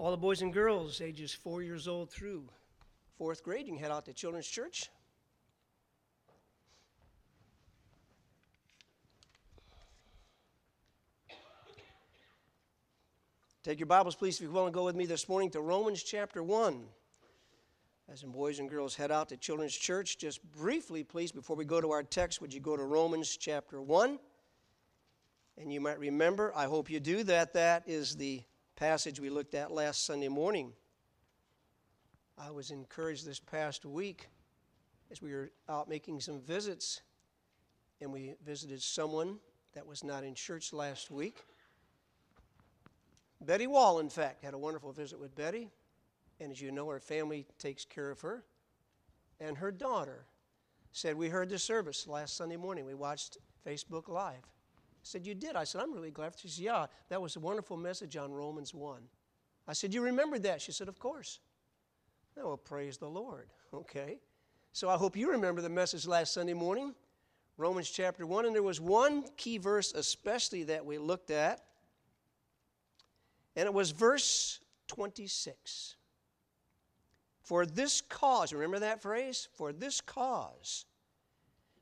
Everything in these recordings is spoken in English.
All the boys and girls ages four years old through fourth grade, you can head out to Children's Church. Take your Bibles, please, if you want to go with me this morning to Romans chapter 1. As in boys and girls head out to Children's Church, just briefly, please, before we go to our text, would you go to Romans chapter 1? And you might remember, I hope you do, that that is the passage we looked at last Sunday morning. I was encouraged this past week as we were out making some visits, and we visited someone that was not in church last week. Betty Wall, in fact, had a wonderful visit with Betty, and as you know, her family takes care of her. And her daughter said, We heard the service last Sunday morning. We watched Facebook Live said, You did? I said, I'm really glad. She said, Yeah, that was a wonderful message on Romans 1. I said, You remembered that? She said, Of course. Oh, well, praise the Lord. Okay. So I hope you remember the message last Sunday morning, Romans chapter 1. And there was one key verse, especially that we looked at, and it was verse 26. For this cause, remember that phrase? For this cause,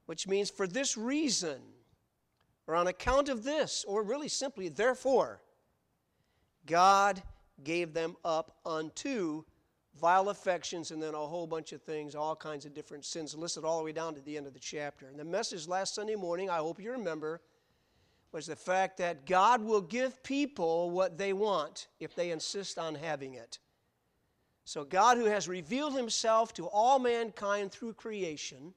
which means for this reason or on account of this, or really simply, therefore, God gave them up unto vile affections, and then a whole bunch of things, all kinds of different sins listed all the way down to the end of the chapter. And the message last Sunday morning, I hope you remember, was the fact that God will give people what they want if they insist on having it. So, God, who has revealed himself to all mankind through creation,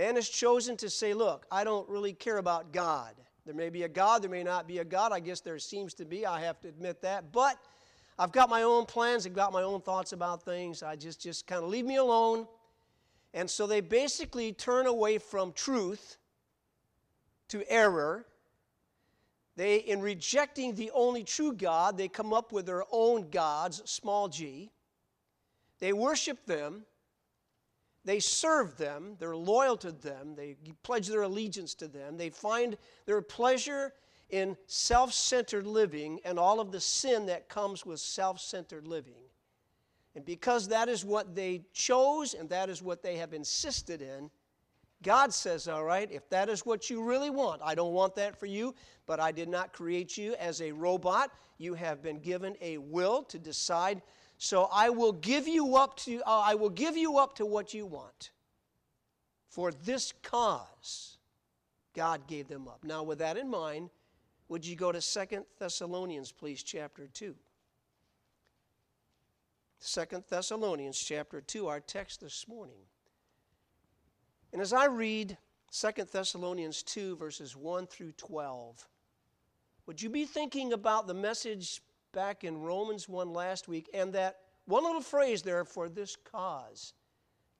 Man has chosen to say, Look, I don't really care about God. There may be a God, there may not be a God. I guess there seems to be. I have to admit that. But I've got my own plans, I've got my own thoughts about things. I just, just kind of leave me alone. And so they basically turn away from truth to error. They, in rejecting the only true God, they come up with their own gods, small g. They worship them. They serve them, they're loyal to them, they pledge their allegiance to them, they find their pleasure in self centered living and all of the sin that comes with self centered living. And because that is what they chose and that is what they have insisted in, God says, All right, if that is what you really want, I don't want that for you, but I did not create you as a robot. You have been given a will to decide so I will give you up to uh, I will give you up to what you want. For this cause God gave them up. Now with that in mind, would you go to Second Thessalonians please chapter 2? Second Thessalonians chapter 2 our text this morning. And as I read Second Thessalonians 2 verses 1 through 12, would you be thinking about the message back in Romans 1 last week, and that one little phrase there, for this cause,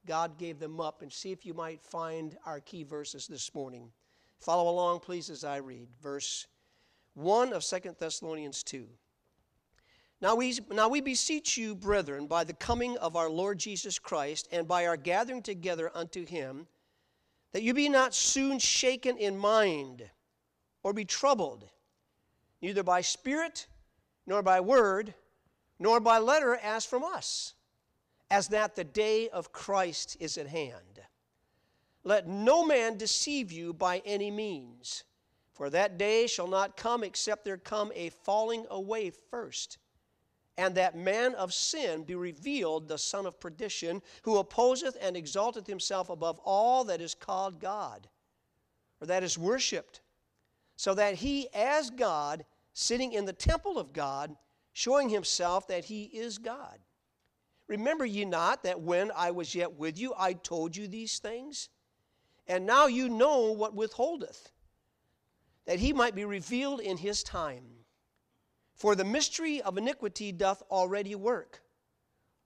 God gave them up. And see if you might find our key verses this morning. Follow along, please, as I read. Verse 1 of Second Thessalonians 2. Now we, now we beseech you, brethren, by the coming of our Lord Jesus Christ, and by our gathering together unto him, that you be not soon shaken in mind, or be troubled, neither by spirit, nor by word, nor by letter as from us, as that the day of Christ is at hand. Let no man deceive you by any means, for that day shall not come except there come a falling away first, and that man of sin be revealed, the son of perdition, who opposeth and exalteth himself above all that is called God, or that is worshipped, so that he, as God, sitting in the temple of God, showing himself that he is God. Remember ye not that when I was yet with you, I told you these things? And now you know what withholdeth, that he might be revealed in his time. For the mystery of iniquity doth already work.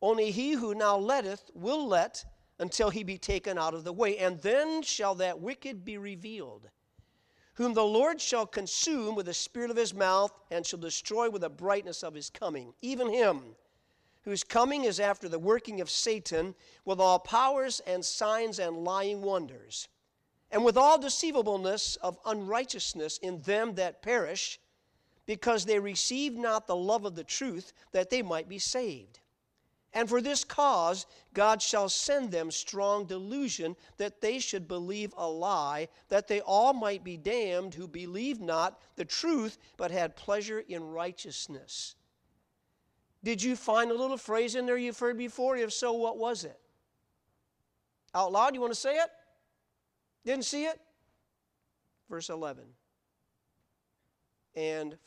Only he who now letteth will let until he be taken out of the way, and then shall that wicked be revealed whom the Lord shall consume with the spirit of his mouth and shall destroy with the brightness of his coming, even him whose coming is after the working of Satan with all powers and signs and lying wonders, and with all deceivableness of unrighteousness in them that perish, because they received not the love of the truth that they might be saved. And for this cause, God shall send them strong delusion that they should believe a lie, that they all might be damned who believed not the truth, but had pleasure in righteousness. Did you find a little phrase in there you've heard before? If so, what was it? Out loud, you want to say it? Didn't see it? Verse 11. And f-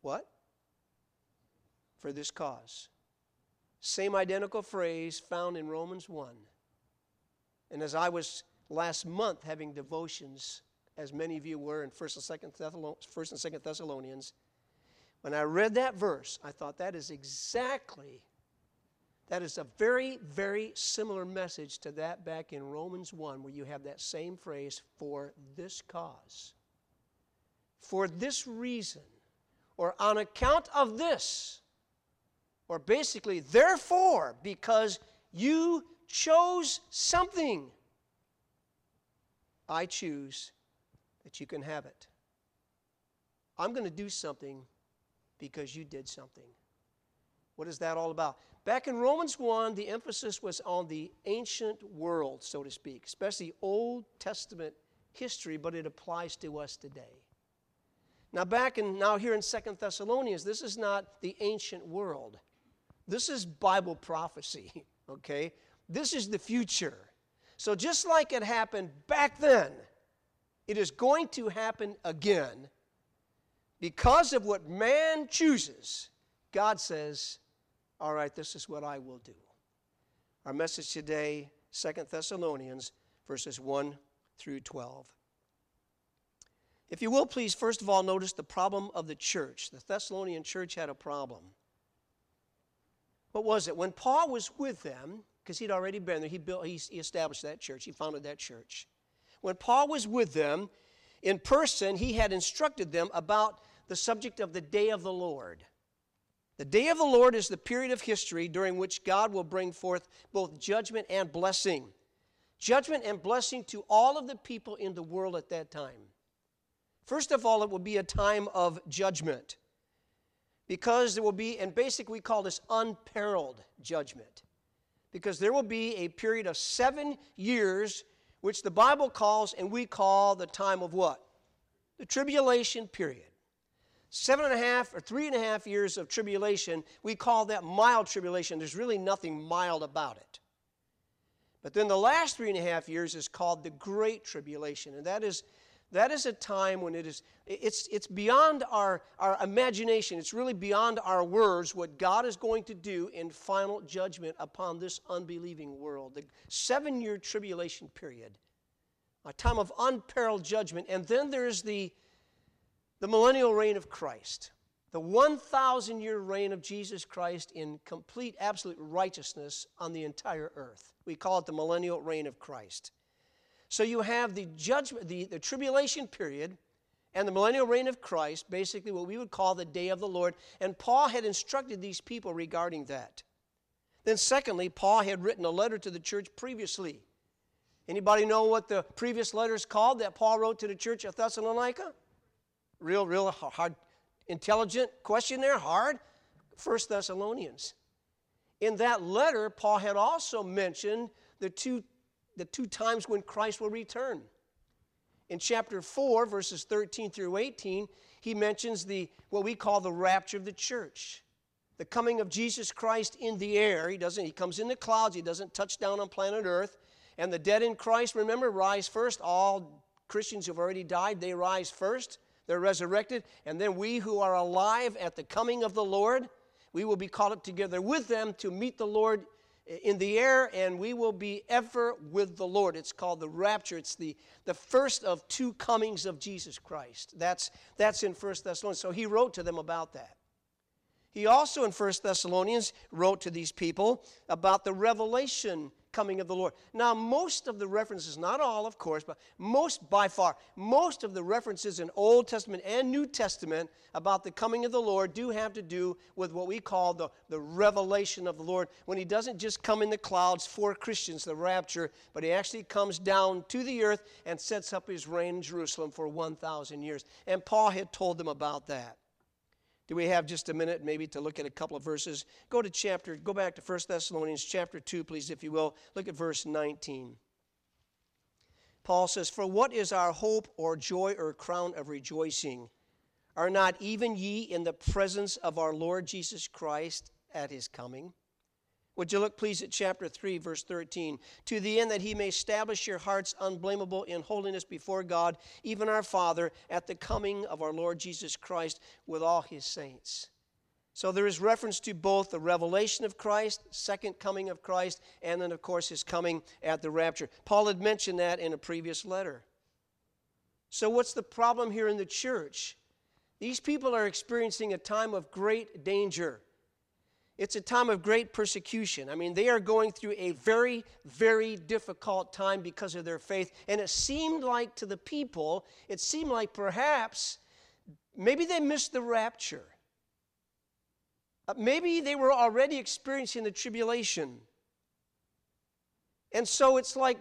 what? For this cause. Same identical phrase found in Romans 1. And as I was last month having devotions, as many of you were in 1st and 2nd, First and 2nd Thessalonians, when I read that verse, I thought that is exactly, that is a very, very similar message to that back in Romans 1, where you have that same phrase, for this cause. For this reason, or on account of this, or basically, therefore, because you chose something, I choose that you can have it. I'm going to do something because you did something. What is that all about? Back in Romans 1, the emphasis was on the ancient world, so to speak, especially Old Testament history, but it applies to us today. Now, back in now here in Second Thessalonians, this is not the ancient world. This is Bible prophecy, okay? This is the future. So, just like it happened back then, it is going to happen again. Because of what man chooses, God says, All right, this is what I will do. Our message today, Second Thessalonians, verses 1 through 12. If you will, please, first of all, notice the problem of the church. The Thessalonian church had a problem. What was it? When Paul was with them, because he'd already been there, he, built, he established that church, he founded that church. When Paul was with them in person, he had instructed them about the subject of the day of the Lord. The day of the Lord is the period of history during which God will bring forth both judgment and blessing. Judgment and blessing to all of the people in the world at that time. First of all, it will be a time of judgment because there will be, and basically we call this unparalleled judgment, because there will be a period of seven years, which the Bible calls, and we call the time of what? The tribulation period. Seven and a half or three and a half years of tribulation, we call that mild tribulation. There's really nothing mild about it. But then the last three and a half years is called the Great Tribulation, and that is that is a time when it is it's, it's beyond our, our imagination it's really beyond our words what god is going to do in final judgment upon this unbelieving world the seven year tribulation period a time of unparalleled judgment and then there's the the millennial reign of christ the 1,000 year reign of Jesus Christ in complete, absolute righteousness on the entire earth. We call it the millennial reign of Christ. So you have the judgment, the, the tribulation period, and the millennial reign of Christ, basically what we would call the day of the Lord. And Paul had instructed these people regarding that. Then, secondly, Paul had written a letter to the church previously. Anybody know what the previous letter is called that Paul wrote to the church of Thessalonica? Real, real hard, intelligent question there, hard. First Thessalonians. In that letter, Paul had also mentioned the two the two times when Christ will return. In chapter 4, verses 13 through 18, he mentions the what we call the rapture of the church. The coming of Jesus Christ in the air. He doesn't, he comes in the clouds, he doesn't touch down on planet Earth. And the dead in Christ, remember, rise first. All Christians who've already died, they rise first. They're resurrected. And then we who are alive at the coming of the Lord, we will be caught up together with them to meet the Lord in the air and we will be ever with the Lord. It's called the rapture. It's the, the first of two comings of Jesus Christ. That's, that's in First Thessalonians. So he wrote to them about that. He also in First Thessalonians wrote to these people about the revelation coming of the Lord. Now, most of the references, not all, of course, but most by far, most of the references in Old Testament and New Testament about the coming of the Lord do have to do with what we call the, the revelation of the Lord, when He doesn't just come in the clouds for Christians, the rapture, but He actually comes down to the earth and sets up His reign in Jerusalem for 1,000 years. And Paul had told them about that. Do we have just a minute maybe to look at a couple of verses? Go to chapter, go back to 1 Thessalonians chapter 2, please, if you will. Look at verse 19. Paul says, For what is our hope or joy or crown of rejoicing? Are not even ye in the presence of our Lord Jesus Christ at his coming? Would you look, please, at chapter 3, verse 13? To the end that he may establish your hearts unblameable in holiness before God, even our Father, at the coming of our Lord Jesus Christ with all his saints. So there is reference to both the revelation of Christ, second coming of Christ, and then, of course, his coming at the rapture. Paul had mentioned that in a previous letter. So, what's the problem here in the church? These people are experiencing a time of great danger. It's a time of great persecution. I mean, they are going through a very, very difficult time because of their faith. And it seemed like to the people, it seemed like perhaps maybe they missed the rapture. Uh, maybe they were already experiencing the tribulation. And so it's like,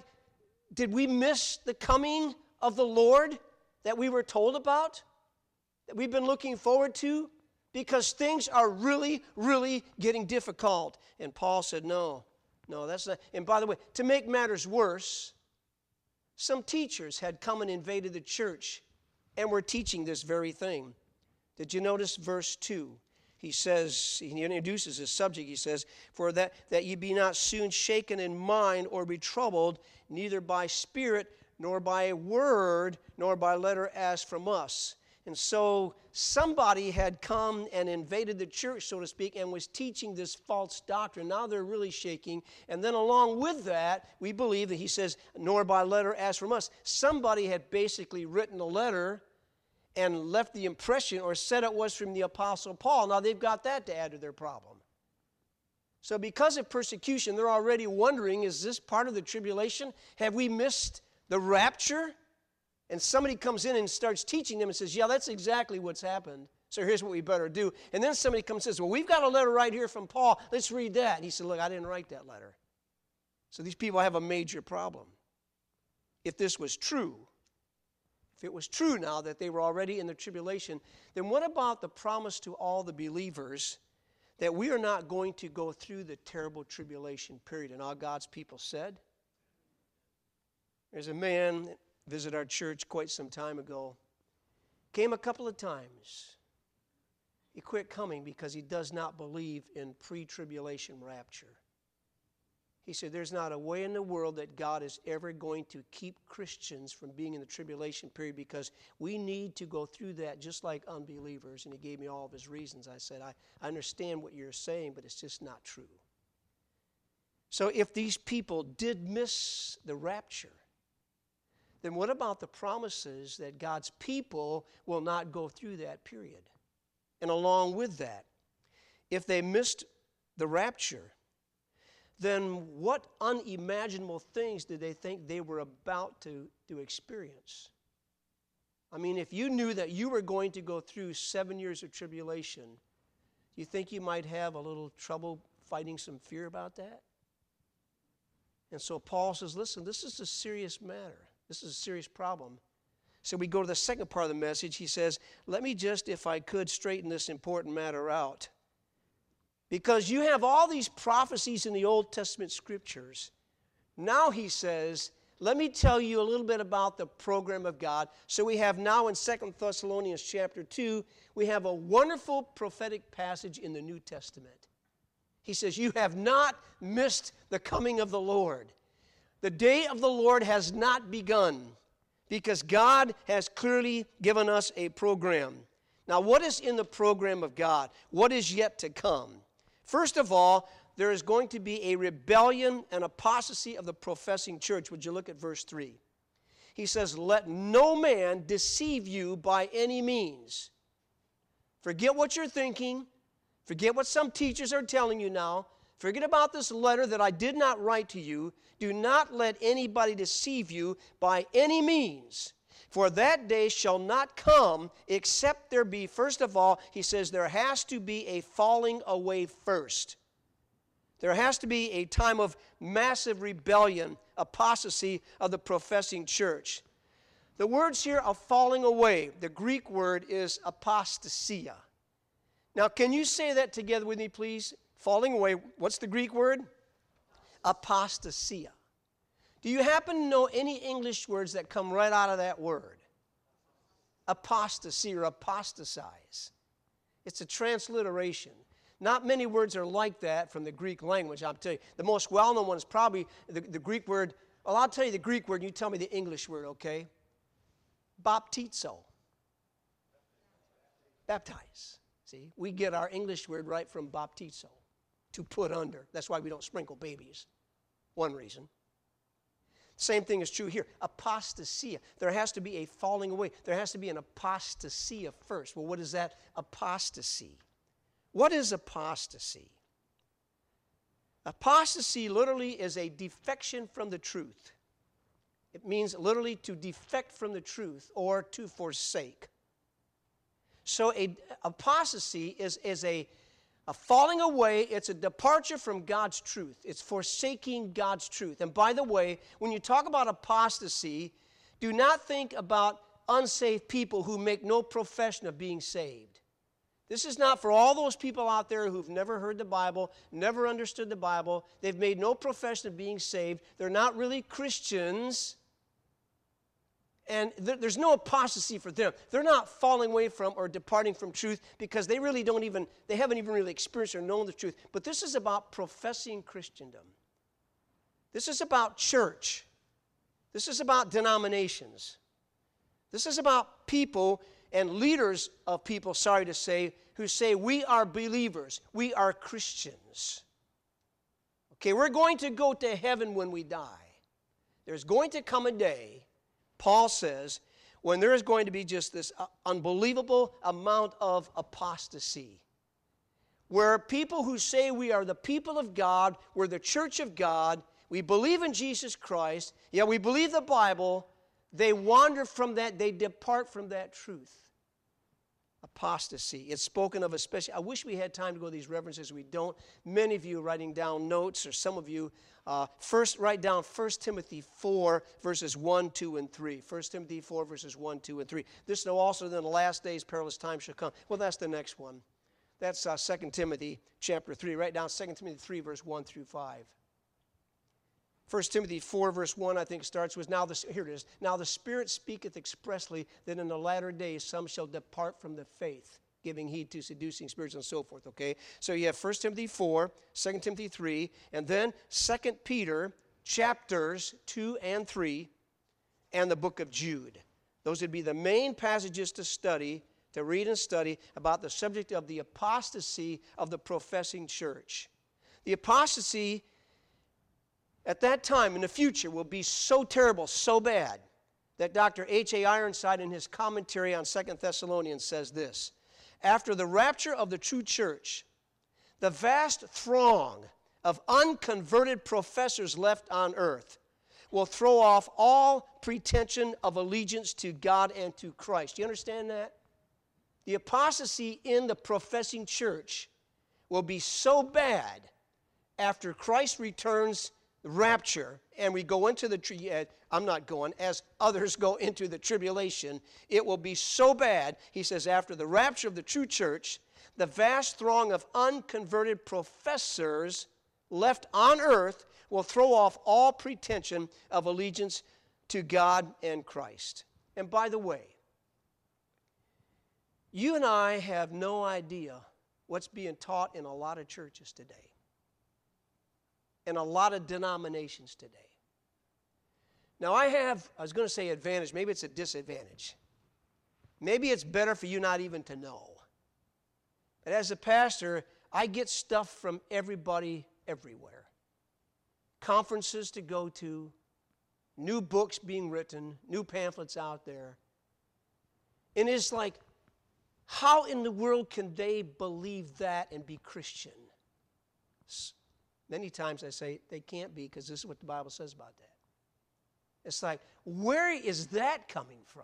did we miss the coming of the Lord that we were told about? That we've been looking forward to? Because things are really, really getting difficult. And Paul said, No, no, that's not. And by the way, to make matters worse, some teachers had come and invaded the church and were teaching this very thing. Did you notice verse 2? He says, he introduces his subject. He says, For that, that ye be not soon shaken in mind or be troubled, neither by spirit, nor by a word, nor by letter as from us and so somebody had come and invaded the church, so to speak, and was teaching this false doctrine. Now they're really shaking. And then along with that, we believe that he says, nor by letter as from us. Somebody had basically written a letter and left the impression or said it was from the Apostle Paul. Now they've got that to add to their problem. So, because of persecution, they're already wondering is this part of the tribulation? Have we missed the rapture? And somebody comes in and starts teaching them and says, Yeah, that's exactly what's happened. So here's what we better do. And then somebody comes and says, Well, we've got a letter right here from Paul. Let's read that. And he said, Look, I didn't write that letter. So these people have a major problem. If this was true, if it was true now that they were already in the tribulation, then what about the promise to all the believers that we are not going to go through the terrible tribulation period? And all God's people said, There's a man visit our church quite some time ago. Came a couple of times. He quit coming because he does not believe in pre tribulation rapture. He said, There's not a way in the world that God is ever going to keep Christians from being in the tribulation period because we need to go through that just like unbelievers. And he gave me all of his reasons. I said, I, I understand what you're saying, but it's just not true. So if these people did miss the rapture, then what about the promises that God's people will not go through that period? And along with that, if they missed the rapture, then what unimaginable things did they think they were about to, to experience? I mean, if you knew that you were going to go through seven years of tribulation, do you think you might have a little trouble fighting some fear about that? And so Paul says, listen, this is a serious matter. This is a serious problem. So we go to the second part of the message. He says, Let me just, if I could, straighten this important matter out. Because you have all these prophecies in the Old Testament scriptures. Now he says, let me tell you a little bit about the program of God. So we have now in Second Thessalonians chapter 2, we have a wonderful prophetic passage in the New Testament. He says, You have not missed the coming of the Lord. The day of the Lord has not begun because God has clearly given us a program. Now, what is in the program of God? What is yet to come? First of all, there is going to be a rebellion and apostasy of the professing church. Would you look at verse 3? He says, Let no man deceive you by any means. Forget what you're thinking. Forget what some teachers are telling you now. Forget about this letter that I did not write to you. Do not let anybody deceive you by any means. For that day shall not come except there be, first of all, he says, there has to be a falling away first. There has to be a time of massive rebellion, apostasy of the professing church. The words here of falling away, the Greek word is apostasia. Now, can you say that together with me, please? Falling away. What's the Greek word? Apostasia. Do you happen to know any English words that come right out of that word? Apostasy or apostatize. It's a transliteration. Not many words are like that from the Greek language, I'm telling you. The most well known one is probably the, the Greek word. Well, I'll tell you the Greek word, and you tell me the English word, okay? Baptizo. Baptize. See, we get our English word right from baptizo, to put under. That's why we don't sprinkle babies. One reason. Same thing is true here. Apostasia. There has to be a falling away. There has to be an apostasia first. Well, what is that apostasy? What is apostasy? Apostasy literally is a defection from the truth. It means literally to defect from the truth or to forsake. So, a, apostasy is, is a, a falling away, it's a departure from God's truth. It's forsaking God's truth. And by the way, when you talk about apostasy, do not think about unsaved people who make no profession of being saved. This is not for all those people out there who've never heard the Bible, never understood the Bible, they've made no profession of being saved, they're not really Christians, and there's no apostasy for them. They're not falling away from or departing from truth because they really don't even, they haven't even really experienced or known the truth. But this is about professing Christendom. This is about church. This is about denominations. This is about people and leaders of people, sorry to say, who say, We are believers, we are Christians. Okay, we're going to go to heaven when we die. There's going to come a day, Paul says, when there is going to be just this uh, unbelievable amount of apostasy. Where people who say we are the people of God, we're the church of God, we believe in Jesus Christ, yeah, we believe the Bible, they wander from that, they depart from that truth. Apostasy. It's spoken of especially. I wish we had time to go to these references. We don't. Many of you writing down notes, or some of you, uh, first write down 1 Timothy 4, verses 1, 2, and 3. 1 Timothy 4, verses 1, 2, and 3. This know also that in the last days perilous times shall come. Well, that's the next one. That's uh, 2 Timothy chapter 3. Write down 2 Timothy 3, verse 1 through 5. 1 Timothy 4, verse 1, I think, starts with Now the, here it is. Now the Spirit speaketh expressly that in the latter days some shall depart from the faith, giving heed to seducing spirits and so forth. Okay? So you have 1 Timothy 4, 2 Timothy 3, and then 2 Peter chapters 2 and 3, and the book of Jude. Those would be the main passages to study, to read and study about the subject of the apostasy of the professing church. The apostasy at that time in the future will be so terrible, so bad, that Dr. H.A. Ironside, in his commentary on Second Thessalonians, says this After the rapture of the true church, the vast throng of unconverted professors left on earth will throw off all pretension of allegiance to God and to Christ. Do you understand that? The apostasy in the professing church will be so bad after Christ returns rapture and we go into the tree eh, i'm not going as others go into the tribulation it will be so bad he says after the rapture of the true church the vast throng of unconverted professors left on earth will throw off all pretension of allegiance to god and christ. And by the way you and i have no idea what's being taught in a lot of churches today in a lot of denominations today. Now, I have, I was going to say advantage, maybe it's a disadvantage. Maybe it's better for you not even to know. But as a pastor, I get stuff from everybody everywhere conferences to go to, new books being written, new pamphlets out there. And it's like, how in the world can they believe that and be Christian? Many times I say they can't be because this is what the Bible says about that. It's like, where is that coming from?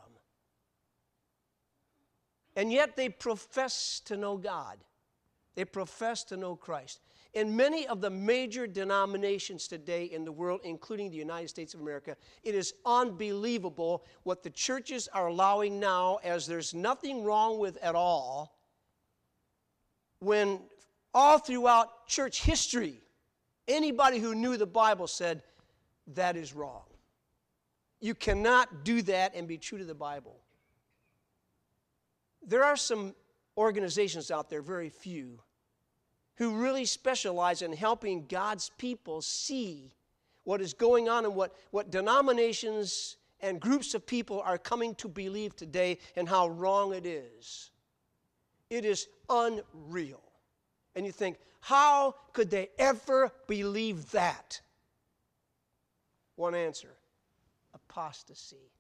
And yet they profess to know God. They profess to know Christ. In many of the major denominations today in the world, including the United States of America, it is unbelievable what the churches are allowing now, as there's nothing wrong with at all when all throughout church history, anybody who knew the Bible said, that is wrong. You cannot do that and be true to the Bible. There are some organizations out there, very few, who really specialize in helping God's people see what is going on and what, what denominations and groups of people are coming to believe today and how wrong it is. It is unreal. And you think, how could they ever believe that? One answer apostasy.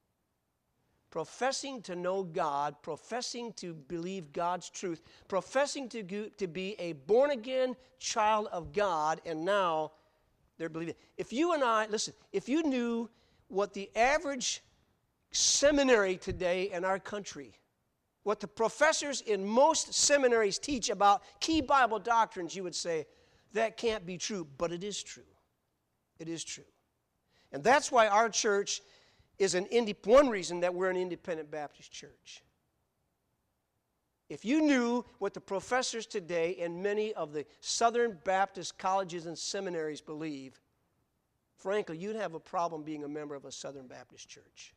Professing to know God, professing to believe God's truth, professing to, go, to be a born again child of God, and now they're believing. If you and I, listen, if you knew what the average seminary today in our country, what the professors in most seminaries teach about key Bible doctrines, you would say, that can't be true, but it is true. It is true. And that's why our church is an indi- one reason that we're an independent Baptist church. If you knew what the professors today in many of the Southern Baptist colleges and seminaries believe, frankly, you'd have a problem being a member of a Southern Baptist church.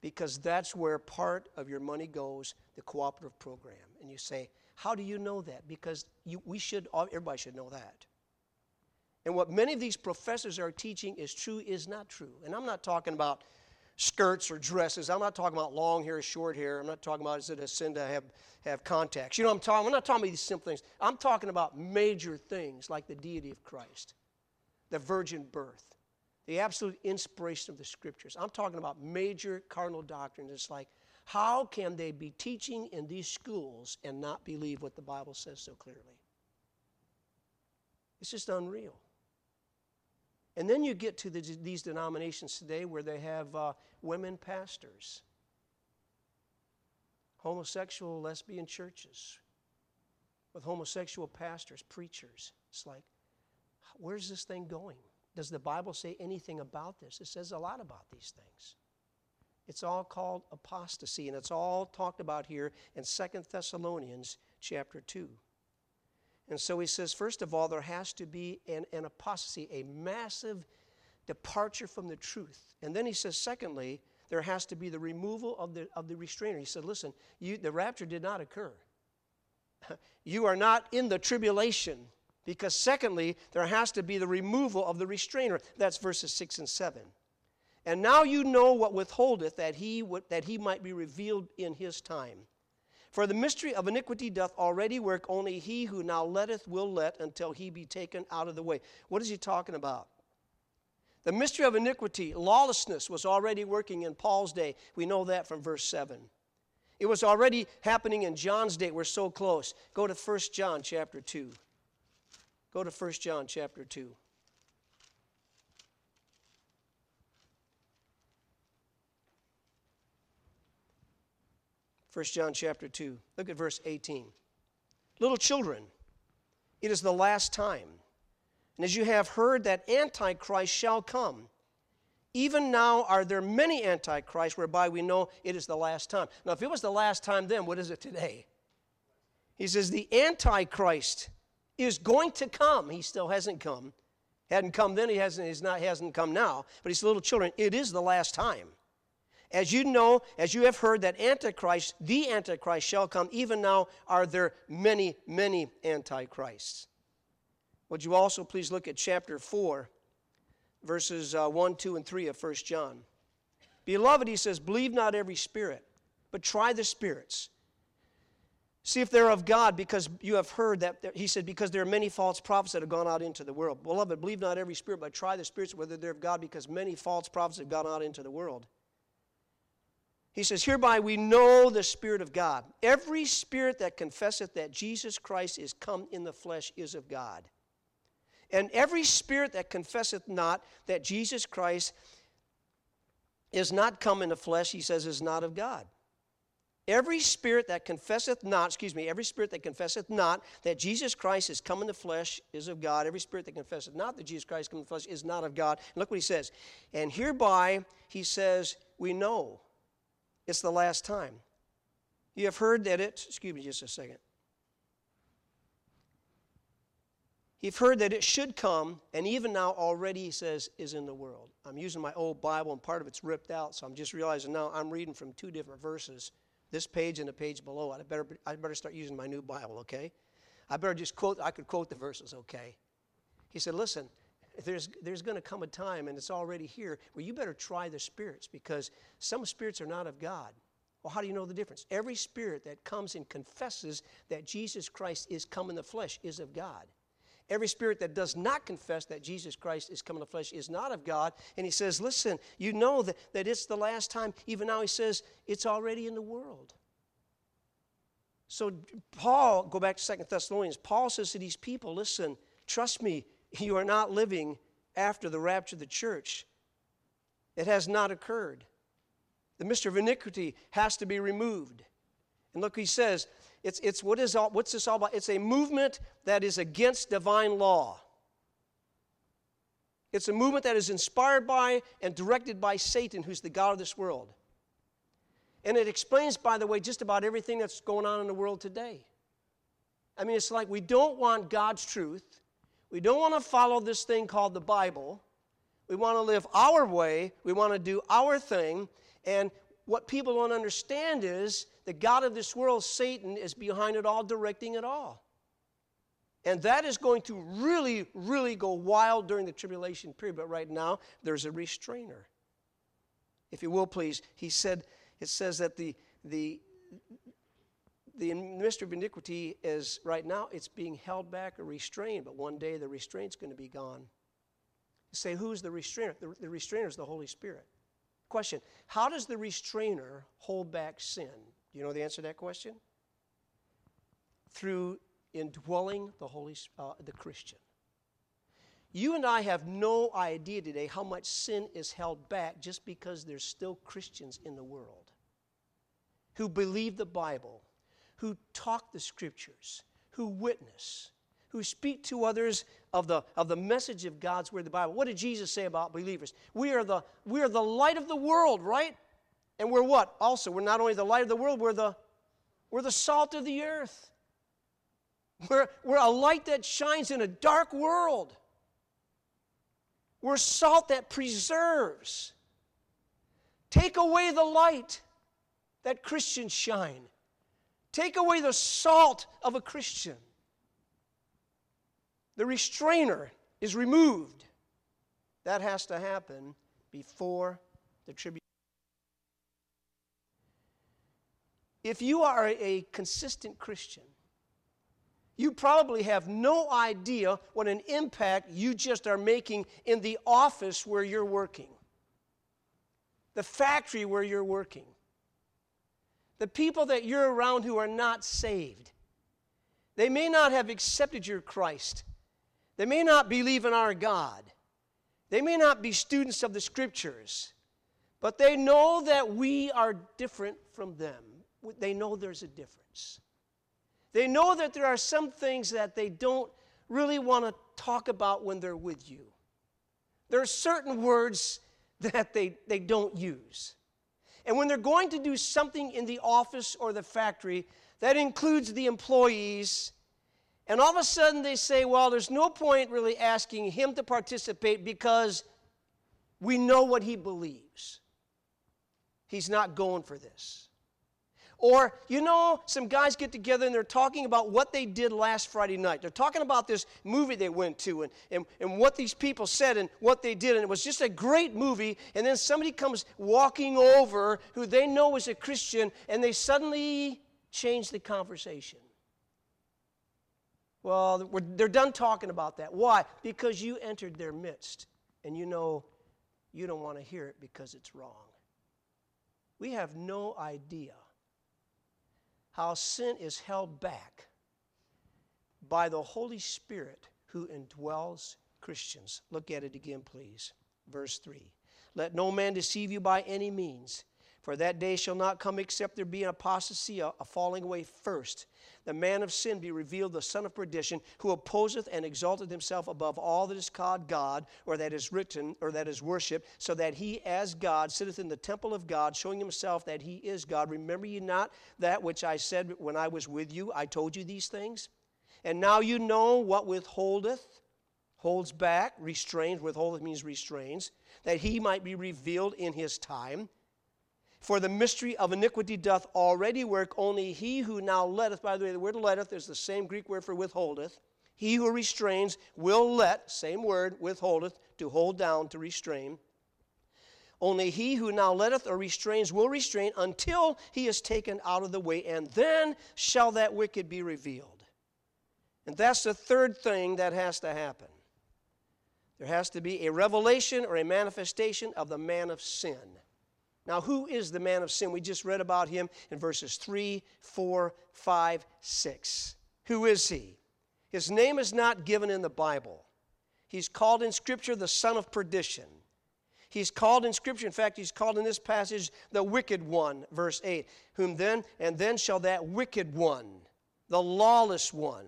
Because that's where part of your money goes, the cooperative program. And you say, How do you know that? Because you, we should, everybody should know that. And what many of these professors are teaching is true is not true. And I'm not talking about skirts or dresses. I'm not talking about long hair, short hair. I'm not talking about is it a sin to have, have contacts. You know what I'm talking? I'm not talking about these simple things. I'm talking about major things like the deity of Christ, the virgin birth, the absolute inspiration of the scriptures. I'm talking about major cardinal doctrines. It's like, how can they be teaching in these schools and not believe what the Bible says so clearly? It's just unreal. And then you get to the, these denominations today where they have uh, women pastors, homosexual, lesbian churches with homosexual pastors, preachers. It's like, where's this thing going? Does the Bible say anything about this? It says a lot about these things. It's all called apostasy, and it's all talked about here in Second Thessalonians chapter 2. And so he says, first of all, there has to be an, an apostasy, a massive departure from the truth. And then he says, secondly, there has to be the removal of the, of the restrainer. He said, listen, you, the rapture did not occur. you are not in the tribulation. Because, secondly, there has to be the removal of the restrainer. That's verses 6 and 7. And now you know what withholdeth that he, would, that he might be revealed in his time. For the mystery of iniquity doth already work, only he who now letteth will let until he be taken out of the way. What is he talking about? The mystery of iniquity, lawlessness, was already working in Paul's day. We know that from verse 7. It was already happening in John's day. We're so close. Go to 1 John chapter 2. Go to 1 John chapter 2. 1 John chapter 2. Look at verse 18. Little children, it is the last time. And as you have heard that Antichrist shall come, even now are there many Antichrists whereby we know it is the last time. Now, if it was the last time then, what is it today? He says the Antichrist is going to come. He still hasn't come. Hadn't come then, he hasn't, he's not, hasn't come now. But he's little children. It is the last time. As you know, as you have heard, that Antichrist, the Antichrist, shall come. Even now are there many, many Antichrists. Would you also please look at chapter 4, verses uh, 1, 2, and 3 of 1 John? Beloved, he says, believe not every spirit, but try the spirits. See if they're of God, because you have heard that, he said, because there are many false prophets that have gone out into the world. Beloved, believe not every spirit, but try the spirits whether they're of God, because many false prophets have gone out into the world. He says, Hereby we know the Spirit of God. Every spirit that confesseth that Jesus Christ is come in the flesh is of God. And every spirit that confesseth not that Jesus Christ is not come in the flesh, he says, is not of God. Every spirit that confesseth not, excuse me, every spirit that confesseth not that Jesus Christ is come in the flesh is of God. Every spirit that confesseth not that Jesus Christ is come in the flesh is not of God. And look what he says. And hereby he says, we know it's the last time. You have heard that it, excuse me just a second. You've heard that it should come, and even now already, he says, is in the world. I'm using my old Bible, and part of it's ripped out, so I'm just realizing now I'm reading from two different verses this page and the page below. I better, I better start using my new Bible, okay? I better just quote, I could quote the verses, okay? He said, Listen, there's, there's going to come a time, and it's already here, where you better try the spirits because some spirits are not of God. Well, how do you know the difference? Every spirit that comes and confesses that Jesus Christ is come in the flesh is of God. Every spirit that does not confess that Jesus Christ is come in the flesh is not of God. And he says, Listen, you know that, that it's the last time. Even now, he says, it's already in the world. So, Paul, go back to Second Thessalonians, Paul says to these people, Listen, trust me, you are not living after the rapture of the church. It has not occurred. The mystery of iniquity has to be removed. And look, he says, it's, it's what is all, what's this all about? It's a movement that is against divine law. It's a movement that is inspired by and directed by Satan, who's the God of this world. And it explains, by the way, just about everything that's going on in the world today. I mean, it's like we don't want God's truth. We don't want to follow this thing called the Bible. We want to live our way. We want to do our thing. And what people don't understand is the God of this world, Satan, is behind it all, directing it all. And that is going to really, really go wild during the tribulation period. But right now, there's a restrainer. If you will, please, he said, it says that the, the, the mystery of iniquity is right now, it's being held back or restrained, but one day the restraint's going to be gone. You say, who's the restrainer? The, the restrainer is the Holy Spirit. Question How does the restrainer hold back sin? Do you know the answer to that question? Through indwelling the Holy uh, the Christian. You and I have no idea today how much sin is held back just because there's still Christians in the world who believe the Bible, who talk the scriptures, who witness, who speak to others of the, of the message of God's Word, the Bible. What did Jesus say about believers? We are, the, we are the light of the world, right? And we're what? Also, we're not only the light of the world, we're the, we're the salt of the earth. We're, we're a light that shines in a dark world. We're salt that preserves. Take away the light that Christians shine. Take away the salt of a Christian the restrainer is removed. That has to happen before the tribulation. If you are a consistent Christian, you probably have no idea what an impact you just are making in the office where you're working, the factory where you're working, the people that you're around who are not saved. They may not have accepted your Christ, they may not believe in our God. They may not be students of the scriptures, but they know that we are different from them. They know there's a difference. They know that there are some things that they don't really want to talk about when they're with you. There are certain words that they, they don't use. And when they're going to do something in the office or the factory, that includes the employees and all of a sudden they say, well, there's no point really asking him to participate because we know what he believes. He's not going for this. Or, you know, some guys get together and they're talking about what they did last Friday night. They're talking about this movie they went to and, and, and what these people said and what they did. And it was just a great movie. And then somebody comes walking over who they know is a Christian and they suddenly change the conversation. Well, they're done talking about that. Why? Because you entered their midst and you know you don't want to hear it because it's wrong. We have no idea how sin is held back by the Holy Spirit who indwells Christians. Look at it again, please. Verse 3 Let no man deceive you by any means, for that day shall not come except there be an apostasy, a, falling away first the man of sin be revealed, the son of perdition, who opposeth and exalteth himself above all that is called God, or that is written, or that is worshipped, so that he as God sitteth in the temple of God, showing himself that he is God. Remember ye not that which I said when I was with you? I told you these things? And now you know what withholdeth, holds back, restrains, withholdeth means restrains, that he might be revealed in his time. For the mystery of iniquity doth already work, only he who now letteth, by the way, the word letteth is the same Greek word for withholdeth. He who restrains will let, same word, withholdeth, to hold down, to restrain. Only he who now letteth or restrains will restrain until he is taken out of the way, and then shall that wicked be revealed. And that's the third thing that has to happen. There has to be a revelation or a manifestation of the man of sin. Now, who is the man of sin? We just read about him in verses 3, 4, 5, 6. Who is he? His name is not given in the Bible. He's called in Scripture the son of perdition. He's called in Scripture, in fact, he's called in this passage the wicked one, verse 8. Whom then, and then shall that wicked one, the lawless one,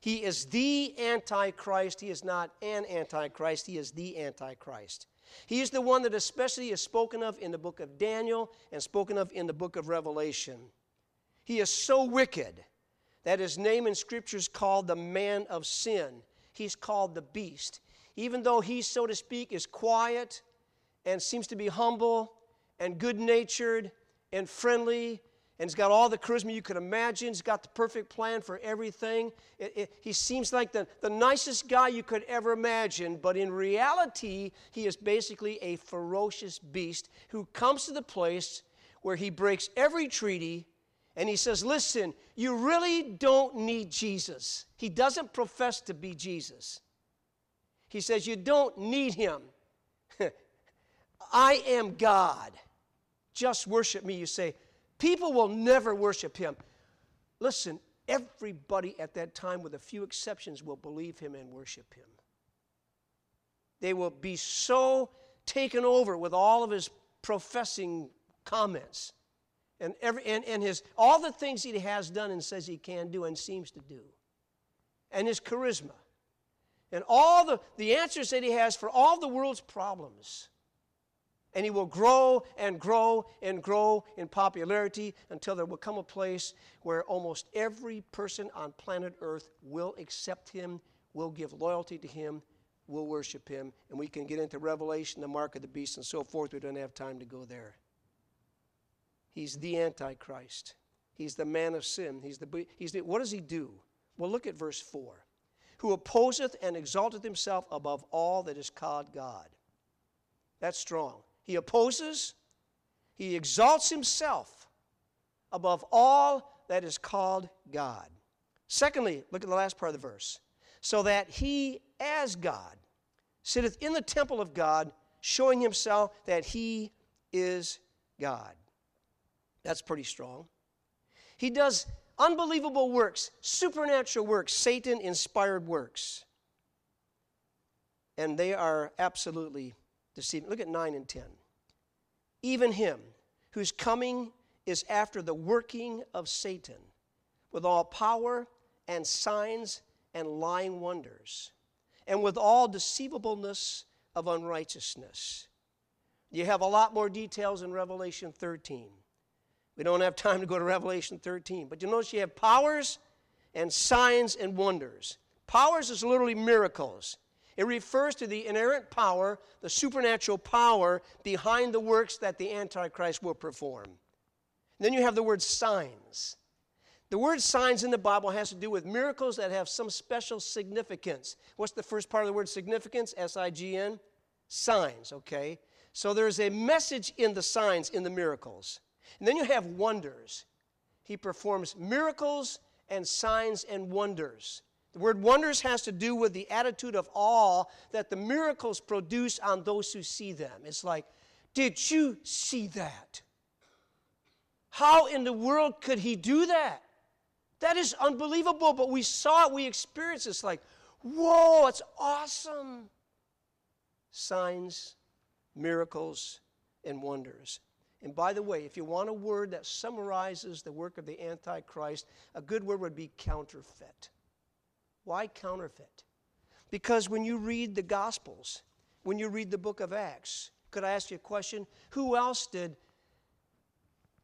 he is the Antichrist. He is not an Antichrist, he is the Antichrist. He is the one that especially is spoken of in the book of Daniel and spoken of in the book of Revelation. He is so wicked that his name in Scripture is called the man of sin. He's called the beast. Even though he, so to speak, is quiet and seems to be humble and good natured and friendly and he's got all the charisma you could imagine. He's got the perfect plan for everything. It, it, he seems like the, the nicest guy you could ever imagine, but in reality, he is basically a ferocious beast who comes to the place where he breaks every treaty and he says, Listen, you really don't need Jesus. He doesn't profess to be Jesus. He says, You don't need him. I am God. Just worship me. You say, People will never worship him. Listen, everybody at that time, with a few exceptions, will believe him and worship him. They will be so taken over with all of his professing comments and, every, and, and his, all the things he has done and says he can do and seems to do, and his charisma, and all the, the answers that he has for all the world's problems and he will grow and grow and grow in popularity until there will come a place where almost every person on planet Earth will accept him, will give loyalty to him, will worship him. And we can get into Revelation, the mark of the beast, and so forth. We don't have time to go there. He's the Antichrist. He's the man of sin. He's the, he's the, what does he do? Well, look at verse 4. Who opposeth and exalteth himself above all that is called God. That's strong. He opposes, he exalts himself above all that is called God. Secondly, look at the last part of the verse. So that he, as God, sitteth in the temple of God, showing himself that he is God. That's pretty strong. He does unbelievable works, supernatural works, Satan inspired works. And they are absolutely deceiving. Look at 9 and 10. Even him whose coming is after the working of Satan with all power and signs and lying wonders, and with all deceivableness of unrighteousness. You have a lot more details in Revelation 13. We don't have time to go to Revelation 13, but you notice you have powers and signs and wonders. Powers is literally miracles. It refers to the inerrant power, the supernatural power behind the works that the Antichrist will perform. Then you have the word signs. The word signs in the Bible has to do with miracles that have some special significance. What's the first part of the word significance? S I G N? Signs, okay? So there's a message in the signs, in the miracles. And then you have wonders. He performs miracles and signs and wonders. The word wonders has to do with the attitude of awe that the miracles produce on those who see them. It's like, did you see that? How in the world could he do that? That is unbelievable, but we saw it, we experienced it. It's like, whoa, it's awesome. Signs, miracles, and wonders. And by the way, if you want a word that summarizes the work of the Antichrist, a good word would be counterfeit. Why counterfeit? Because when you read the Gospels, when you read the book of Acts, could I ask you a question? Who else did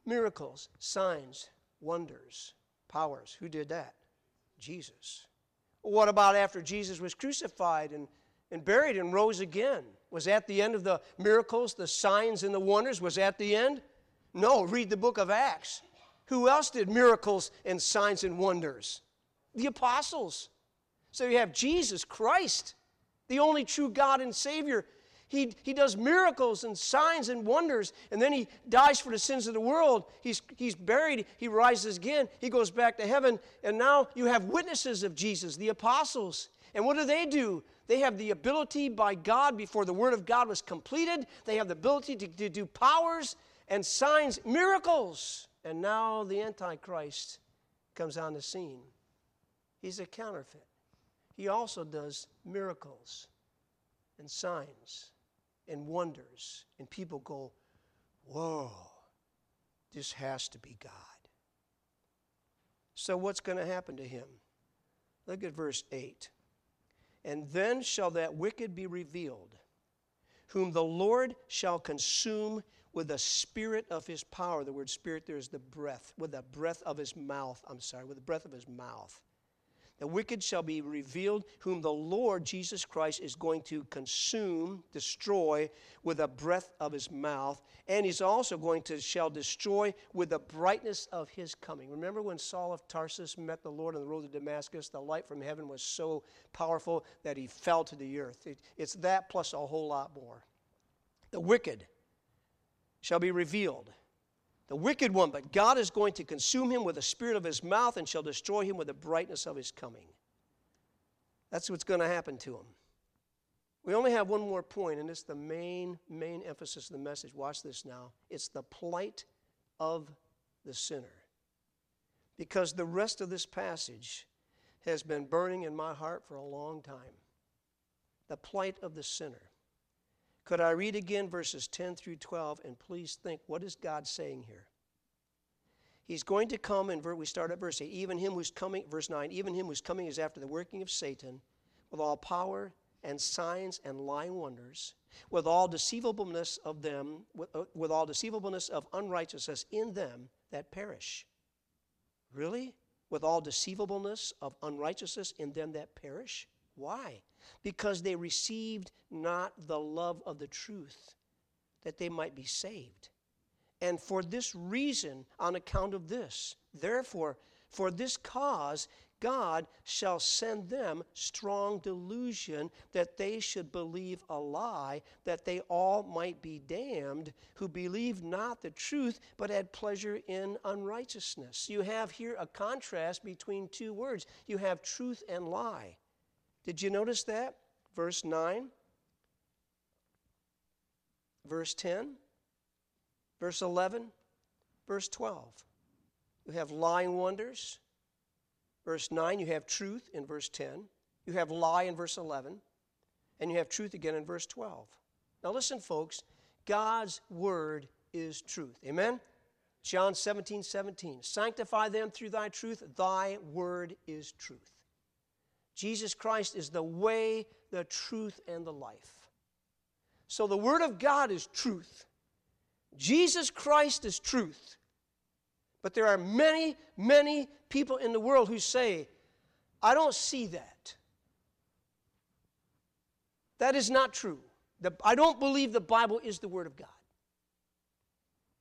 miracles, signs, wonders, powers? Who did that? Jesus. What about after Jesus was crucified and, and buried and rose again? Was that the end of the miracles, the signs, and the wonders? Was that the end? No, read the book of Acts. Who else did miracles and signs and wonders? The apostles. So you have Jesus Christ, the only true God and Savior. He, he does miracles and signs and wonders, and then he dies for the sins of the world. He's, he's buried, he rises again, he goes back to heaven, and now you have witnesses of Jesus, the apostles. And what do they do? They have the ability by God, before the Word of God was completed, they have the ability to, to do powers and signs, miracles. And now the Antichrist comes on the scene. He's a counterfeit. He also does miracles and signs and wonders. And people go, Whoa, this has to be God. So, what's going to happen to him? Look at verse 8. And then shall that wicked be revealed, whom the Lord shall consume with the spirit of his power. The word spirit there is the breath, with the breath of his mouth. I'm sorry, with the breath of his mouth. The wicked shall be revealed, whom the Lord Jesus Christ is going to consume, destroy with a breath of his mouth, and he's also going to shall destroy with the brightness of his coming. Remember when Saul of Tarsus met the Lord on the road to Damascus? The light from heaven was so powerful that he fell to the earth. It, it's that plus a whole lot more. The wicked shall be revealed the wicked one, but God is going to consume him with the spirit of his mouth and shall destroy him with the brightness of his coming. That's what's going to happen to him. We only have one more point, and it's the main, main emphasis of the message. Watch this now. It's the plight of the sinner. Because the rest of this passage has been burning in my heart for a long time. The plight of the sinner. Could I read again verses 10 through 12 and please think what is God saying here? He's going to come and we start at verse 8, even him who's coming, verse 9, even him who's coming is after the working of Satan with all power and signs and lying wonders, with all deceivableness of them, with, uh, with all deceivableness of unrighteousness in them that perish. Really? With all deceivableness of unrighteousness in them that perish? Why? Because they received not the love of the truth, that they might be saved. And for this reason, on account of this, therefore, for this cause, God shall send them strong delusion that they should believe a lie, that they all might be damned, who believed not the truth, but had pleasure in unrighteousness. You have here a contrast between two words. You have truth and lie. Did you notice that? Verse 9, verse 10, verse 11, verse 12. You have lying wonders. Verse 9, you have truth in verse 10. You have lie in verse 11. And you have truth again in verse 12. Now, listen, folks. God's word is truth. Amen? John 17, 17. Sanctify them through thy truth. Thy word is truth. Jesus Christ is the way, the truth, and the life. So the Word of God is truth. Jesus Christ is truth. But there are many, many people in the world who say, I don't see that. That is not true. The, I don't believe the Bible is the Word of God.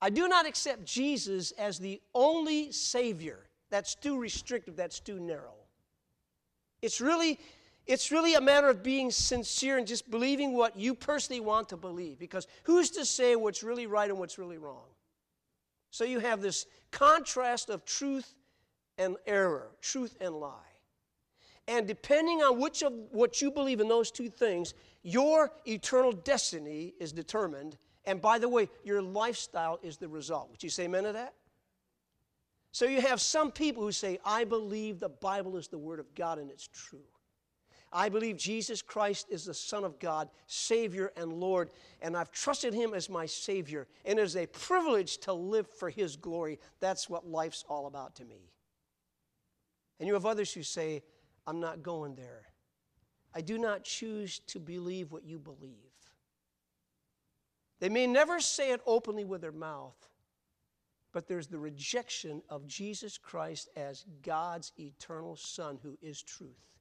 I do not accept Jesus as the only Savior. That's too restrictive, that's too narrow. It's really, it's really a matter of being sincere and just believing what you personally want to believe. Because who's to say what's really right and what's really wrong? So you have this contrast of truth and error, truth and lie. And depending on which of what you believe in those two things, your eternal destiny is determined. And by the way, your lifestyle is the result. Would you say amen to that? So you have some people who say, I believe the Bible is the Word of God and it's true. I believe Jesus Christ is the Son of God, Savior and Lord, and I've trusted Him as my Savior. And it is a privilege to live for His glory. That's what life's all about to me. And you have others who say, I'm not going there. I do not choose to believe what you believe. They may never say it openly with their mouth, but there's the rejection of Jesus Christ as God's eternal Son who is truth.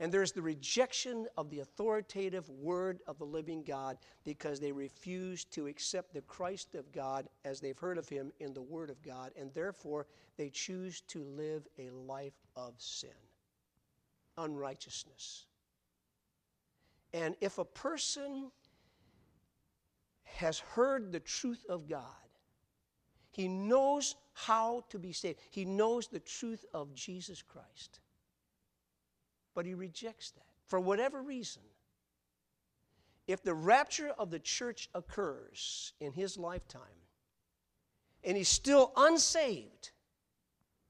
And there's the rejection of the authoritative word of the living God because they refuse to accept the Christ of God as they've heard of him in the word of God, and therefore they choose to live a life of sin, unrighteousness. And if a person has heard the truth of God, he knows how to be saved, he knows the truth of Jesus Christ but he rejects that for whatever reason. If the rapture of the church occurs in his lifetime and he's still unsaved,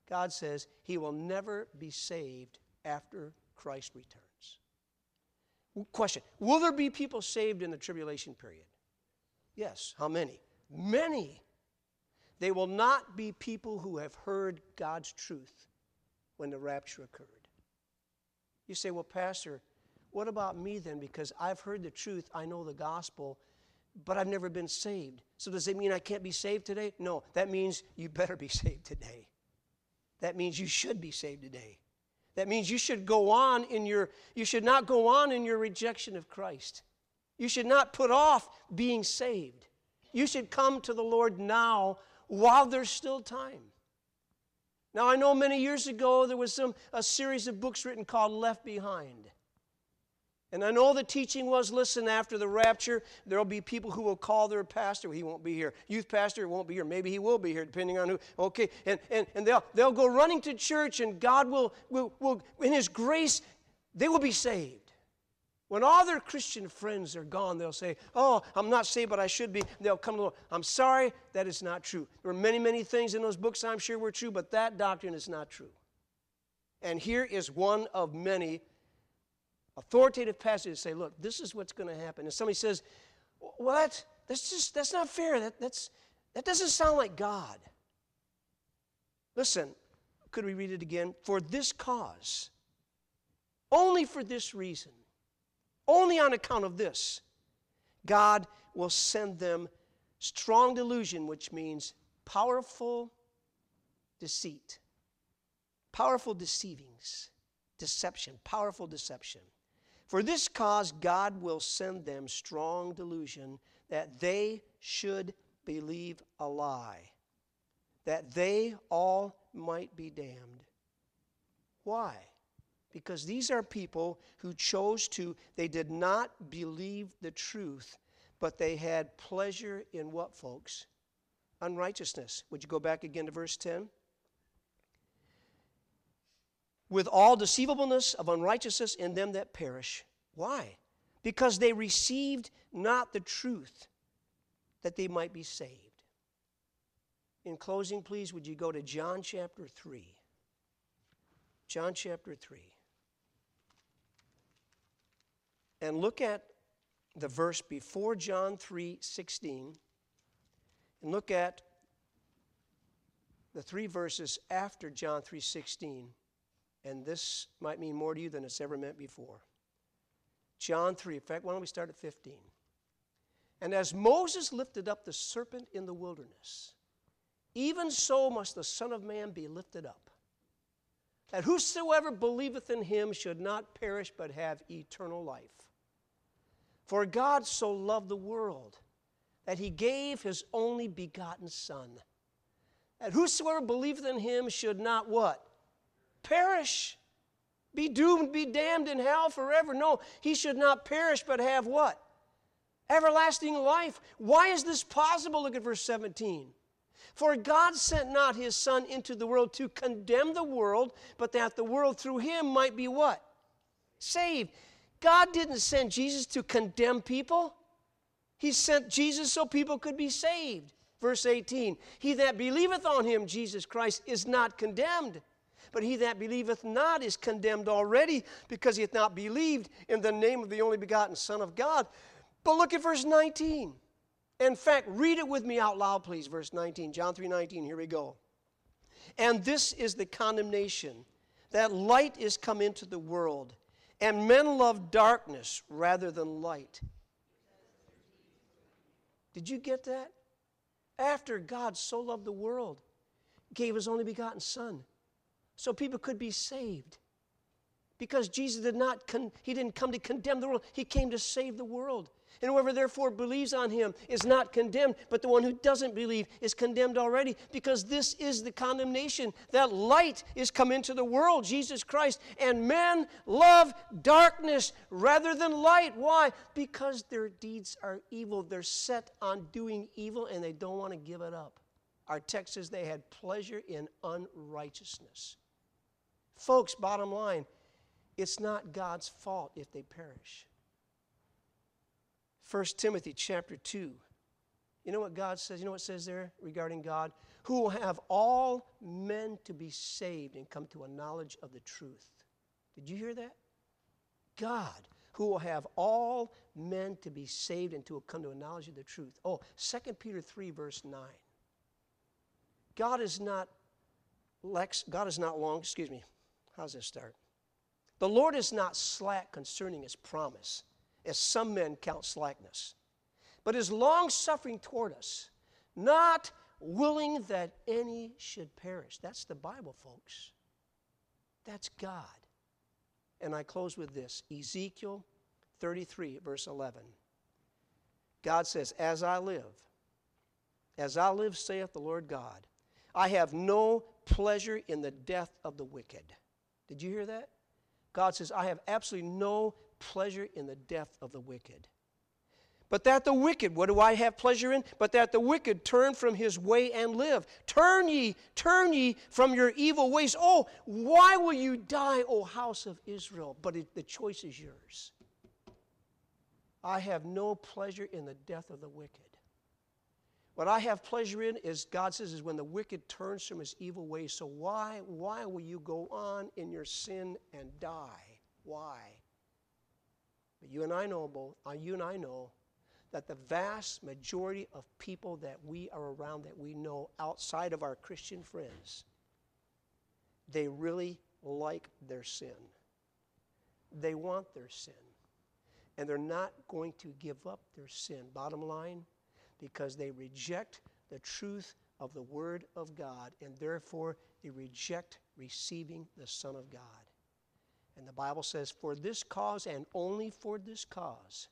God says he will never be saved after Christ returns. Question Will there be people saved in the tribulation period? Yes. How many? Many. They will not be people who have heard God's truth when the rapture occurred. You say, well, Pastor, what about me then? Because I've heard the truth, I know the gospel, but I've never been saved. So does it mean I can't be saved today? No, that means you better be saved today. That means you should be saved today. That means you should go on in your you should not go on in your rejection of Christ. You should not put off being saved. You should come to the Lord now while there's still time. Now, I know many years ago there was some, a series of books written called Left Behind. And I know the teaching was listen, after the rapture, there will be people who will call their pastor. He won't be here. Youth pastor won't be here. Maybe he will be here, depending on who. Okay. And, and, and they'll, they'll go running to church, and God will, will, will, in His grace, they will be saved. When all their Christian friends are gone, they'll say, Oh, I'm not saved, but I should be. They'll come to the Lord. I'm sorry, that is not true. There are many, many things in those books I'm sure were true, but that doctrine is not true. And here is one of many authoritative passages say, Look, this is what's going to happen. And somebody says, Well, that's, that's just, that's not fair. That, that's, that doesn't sound like God. Listen, could we read it again? For this cause, only for this reason only on account of this, God will send them strong delusion, which means powerful deceit, powerful deceivings, deception, powerful deception. For this cause, God will send them strong delusion that they should believe a lie, that they all might be damned. Why? Because these are people who chose to, they did not believe the truth, but they had pleasure in what, folks? Unrighteousness. Would you go back again to verse 10? With all deceivableness of unrighteousness in them that perish. Why? Because they received not the truth that they might be saved. In closing, please, would you go to John chapter 3? John chapter 3 and look at the verse before John 3 16 and look at the three verses after John 3 16. And this might mean more to you than it's ever meant before. John 3, in fact, why don't we start at 15? And as Moses lifted up the serpent in the wilderness, even so must the Son of Man be lifted up, that whosoever believeth in him should not perish but have eternal life. For God so loved the world that he gave his only begotten Son, that whosoever believeth in him should not what? Perish. Be doomed, be damned in hell forever. No, he should not perish, but have what? Everlasting life. Why is this possible? Look at verse 17. For God sent not his Son into the world to condemn the world, but that the world through him might be what? Saved. God didn't send Jesus to condemn people, He sent Jesus so people could be saved. Verse 18 He that believeth on Him, Jesus Christ, is not condemned. But he that believeth not is condemned already, because he hath not believed in the name of the only begotten Son of God. But look at verse 19. In fact, read it with me out loud, please. Verse 19, John 3 19. Here we go. And this is the condemnation that light is come into the world, and men love darkness rather than light. Did you get that? After God so loved the world, gave his only begotten Son, so people could be saved. Because Jesus did not, con- he didn't come to condemn the world, he came to save the world. And whoever therefore believes on him is not condemned, but the one who doesn't believe is condemned already, because this is the condemnation that light is come into the world, Jesus Christ, and men love darkness rather than light. Why? Because their deeds are evil. They're set on doing evil and they don't want to give it up. Our text says they had pleasure in unrighteousness. Folks, bottom line, it's not God's fault if they perish. 1 Timothy chapter 2. You know what God says? You know what it says there regarding God? Who will have all men to be saved and come to a knowledge of the truth. Did you hear that? God, who will have all men to be saved and to come to a knowledge of the truth. Oh, 2 Peter 3, verse 9. God is not lex, God is not long, excuse me. How's this start? The Lord is not slack concerning his promise as some men count slackness, but is long suffering toward us, not willing that any should perish. That's the Bible, folks. That's God. And I close with this Ezekiel 33, verse 11. God says, As I live, as I live, saith the Lord God, I have no pleasure in the death of the wicked. Did you hear that? God says, I have absolutely no pleasure in the death of the wicked. But that the wicked, what do I have pleasure in? But that the wicked turn from his way and live. Turn ye, turn ye from your evil ways. Oh, why will you die, O house of Israel? But it, the choice is yours. I have no pleasure in the death of the wicked. What I have pleasure in is, God says, is when the wicked turns from his evil ways. So why, why will you go on in your sin and die? Why? But you and I know both, uh, you and I know that the vast majority of people that we are around that we know outside of our Christian friends, they really like their sin. They want their sin. And they're not going to give up their sin. Bottom line, because they reject the truth of the Word of God, and therefore they reject receiving the Son of God. And the Bible says, For this cause and only for this cause,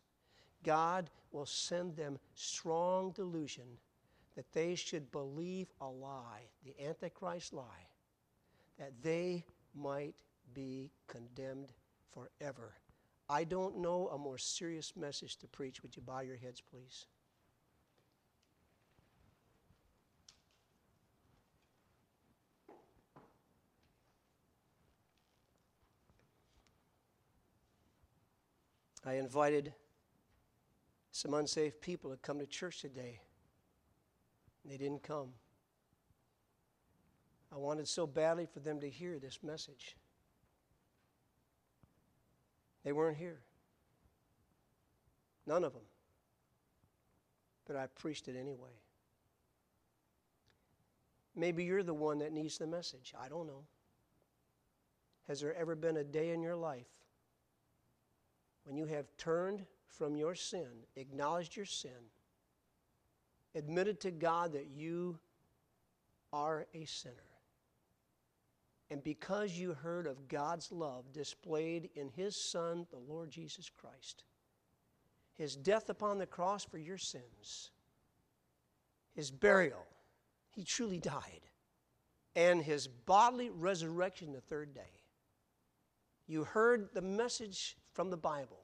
God will send them strong delusion that they should believe a lie, the Antichrist lie, that they might be condemned forever. I don't know a more serious message to preach. Would you bow your heads, please? I invited some unsafe people to come to church today. and They didn't come. I wanted so badly for them to hear this message. They weren't here. None of them. But I preached it anyway. Maybe you're the one that needs the message. I don't know. Has there ever been a day in your life when you have turned from your sin, acknowledged your sin, admitted to God that you are a sinner, and because you heard of God's love displayed in His Son, the Lord Jesus Christ, His death upon the cross for your sins, His burial, He truly died, and His bodily resurrection the third day, you heard the message from the Bible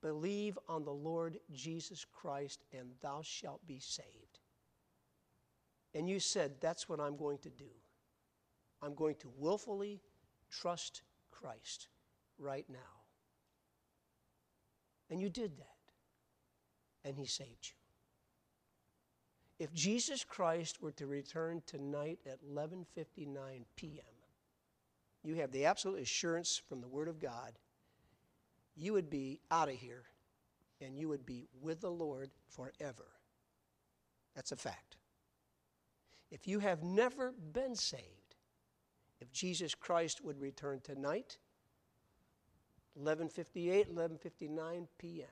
Believe on the Lord Jesus Christ, and thou shalt be saved. And you said, That's what I'm going to do. I'm going to willfully trust Christ right now. And you did that. And he saved you. If Jesus Christ were to return tonight at 11:59 p.m., you have the absolute assurance from the word of God you would be out of here and you would be with the Lord forever. That's a fact. If you have never been saved, if Jesus Christ would return tonight, 11:58, 11:59 p.m.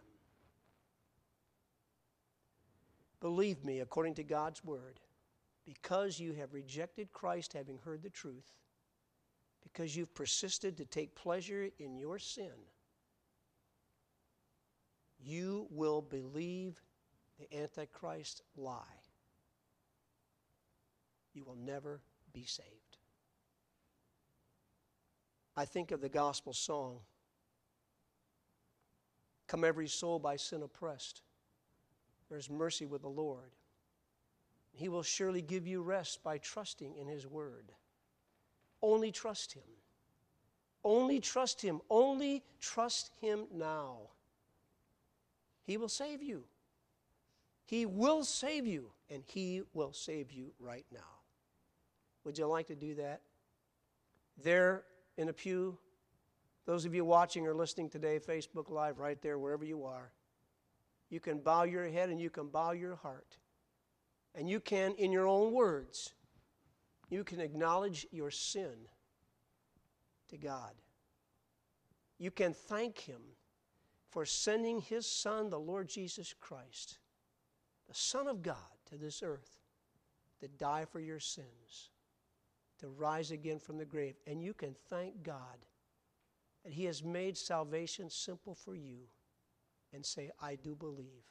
Believe me, according to God's word, because you have rejected Christ having heard the truth, because you've persisted to take pleasure in your sin, you will believe the Antichrist lie. You will never be saved. I think of the gospel song Come every soul by sin oppressed. There's mercy with the Lord. He will surely give you rest by trusting in His word. Only trust Him. Only trust Him. Only trust Him now. He will save you. He will save you, and He will save you right now. Would you like to do that? There in a pew, those of you watching or listening today, Facebook Live, right there, wherever you are, you can bow your head and you can bow your heart. And you can, in your own words, you can acknowledge your sin to God. You can thank Him for sending His Son, the Lord Jesus Christ, the Son of God, to this earth to die for your sins, to rise again from the grave. And you can thank God that He has made salvation simple for you and say, I do believe,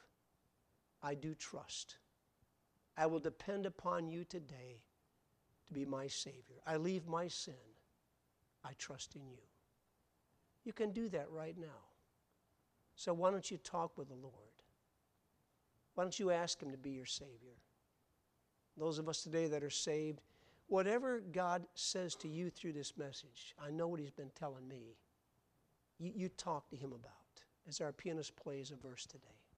I do trust. I will depend upon you today to be my Savior. I leave my sin. I trust in you. You can do that right now. So why don't you talk with the Lord? Why don't you ask Him to be your Savior? Those of us today that are saved, whatever God says to you through this message, I know what He's been telling me you, you talk to him about as our pianist plays a verse today.